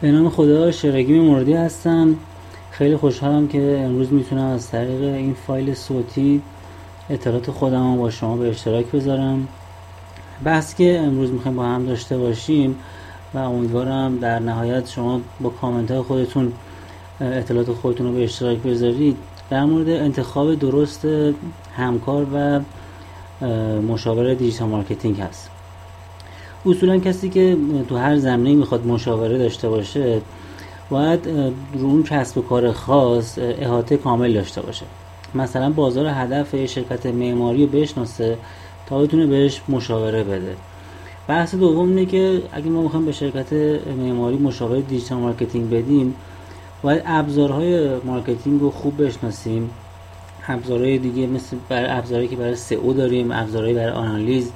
به نام خدا شراگیم موردی هستم. خیلی خوشحالم که امروز می‌تونم از طریق این فایل صوتی اطلاعات خودم با شما به اشتراک بذارم. بحث که امروز می‌خوایم با هم داشته باشیم و امیدوارم در نهایت شما با کامنت های خودتون اطلاعات خودتون رو به اشتراک بذارید. در مورد انتخاب درست همکار و مشاور digital marketing هست. اصولا کسی که تو هر زمینه می‌خواد مشاوره داشته باشه باید رو اون کسب و کار خاص احاطه کامل داشته باشه. مثلا بازار هدف شرکت معماری رو بشناسه تا بتونه بهش مشاوره بده. بحث دوم اینه که اگه ما می‌خوایم به شرکت معماری مشاوره digital marketing بدیم باید ابزارهای marketing رو خوب بشناسیم. ابزارهای دیگه مثل برای ابزارهایی که برای سئو داریم ابزارهایی برای آنالیز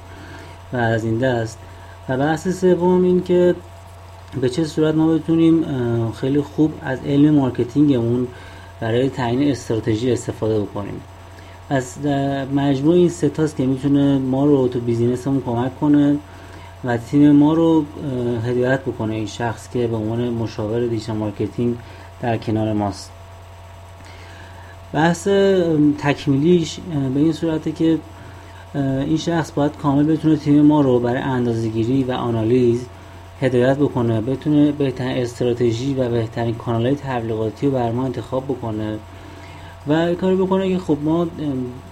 و از این دست. و بحث سوم این که به چه صورت ما بتونیم خیلی خوب از علم marketing مون برای تعیین استراتژی استفاده بکنیم. از مجموع این ستاست که می‌تونه ما رو تو business مون کمک کنه و تیم ما رو هدایت بکنه این شخص که به عنوان مشاور digital marketing در کنار ماست. بحث تکمیلیش به این صورته که این شخص باید کامل بتونه تیم ما رو برای اندازهگیری و آنالیز هدایت بکنه بتونه بهترین استراتژی و بهترین کانال های تبلیغاتی رو بر ما انتخاب بکنه و کاری بکنه که خب ما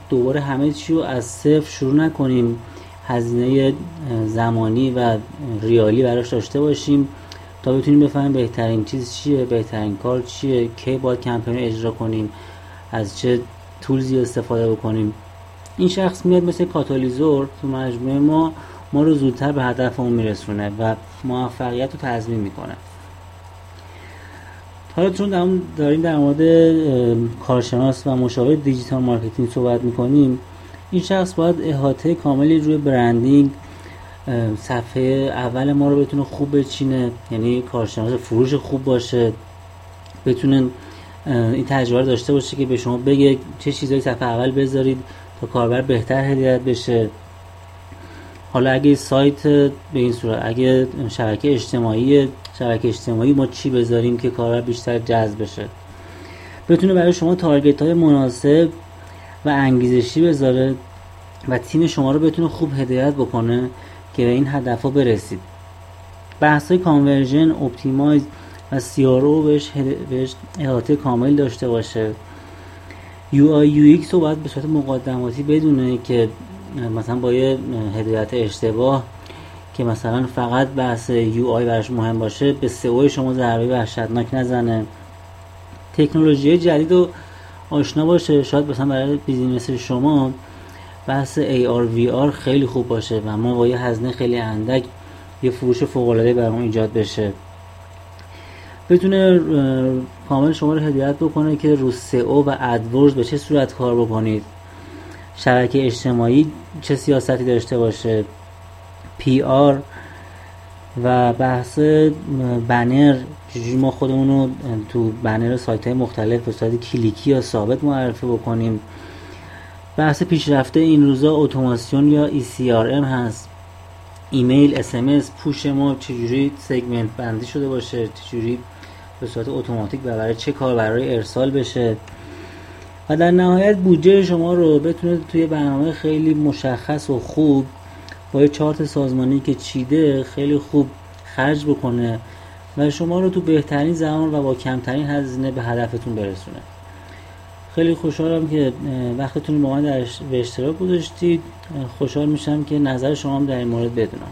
دوباره همه چی رو از صفر شروع نکنیم هزینه زمانی و ریالی براش داشته باشیم تا بتونیم بفهمیم بهترین چیز چیه بهترین کار چیه کی باید کمپین اجرا کنیم از چه tools ی استفاده بکنیم. این شخص میاد مثل کاتالیزور تو مجموعه ما ما رو زودتر به هدفمون میرسونه و موفقیت رو تضمین می‌کنه. حالا چون داریم در مورد کارشناس و مشاور digital marketing صحبت می‌کنیم این شخص باید احاطه کاملی روی branding صفحه اول ما رو بتونه خوب بچینه یعنی کارشناس فروش خوب باشه بتونه این تجربه داشته باشه که به شما بگه چه چیزایی صفحه اول بذارید تا کاربر بهتر هدایت بشه. حالا اگه سایت به این صورت اگه شبکه اجتماعی شبکه اجتماعی ما چی بذاریم که کاربر بیشتر جذب بشه؟ بتونه برای شما تارگت های مناسب و انگیزشی بذاره و تیم شما رو بتونه خوب هدایت بکنه که به این هدف ها برسید. بحث های conversion optimize و CRO بهش, بهش احاطه کامل داشته باشه. UX رو باید به صورت مقدماتی بدونه که مثلا با یه هدایت اشتباه که مثلا فقط بحث UI براش مهم باشه به SEO شما ضربه وحشتناک نزنه. تکنولوژی جدید رو آشنا باشه. شاید مثلا برای business شما بحث AR VR خیلی خوب باشه و ما با یه هزینه خیلی اندک یه فروش فوق العاده برامون ایجاد بشه. بتونه کامل شما رو هدایت بکنه که رو سئو و ادورز به چه صورت کار بکنید؟ شبکه اجتماعی چه سیاستی داشته باشه؟ پی آر و بحث بنر چجوری ما خودمون رو تو بنر سایت های مختلف به صورت کلیکی یا ثابت معرفی بکنیم؟ بحث پیشرفته این روزا اتوماسیون یا ECRM هست. email SMS push ما چجوری segment بندی شده باشه؟ چجوری به صورت اتوماتیک و برای چه کار برای ارسال بشه. و در نهایت بودجه شما رو بتونه توی برنامه خیلی مشخص و خوب با یه چارت سازمانی که چیده خیلی خوب خرج بکنه و شما رو تو بهترین زمان و با کمترین هزینه به هدفتون برسونه. خیلی خوشحالم که وقتتون با من در به اشتراک گذاشتید. خوشحال میشم که نظر شما در این مورد بدونم.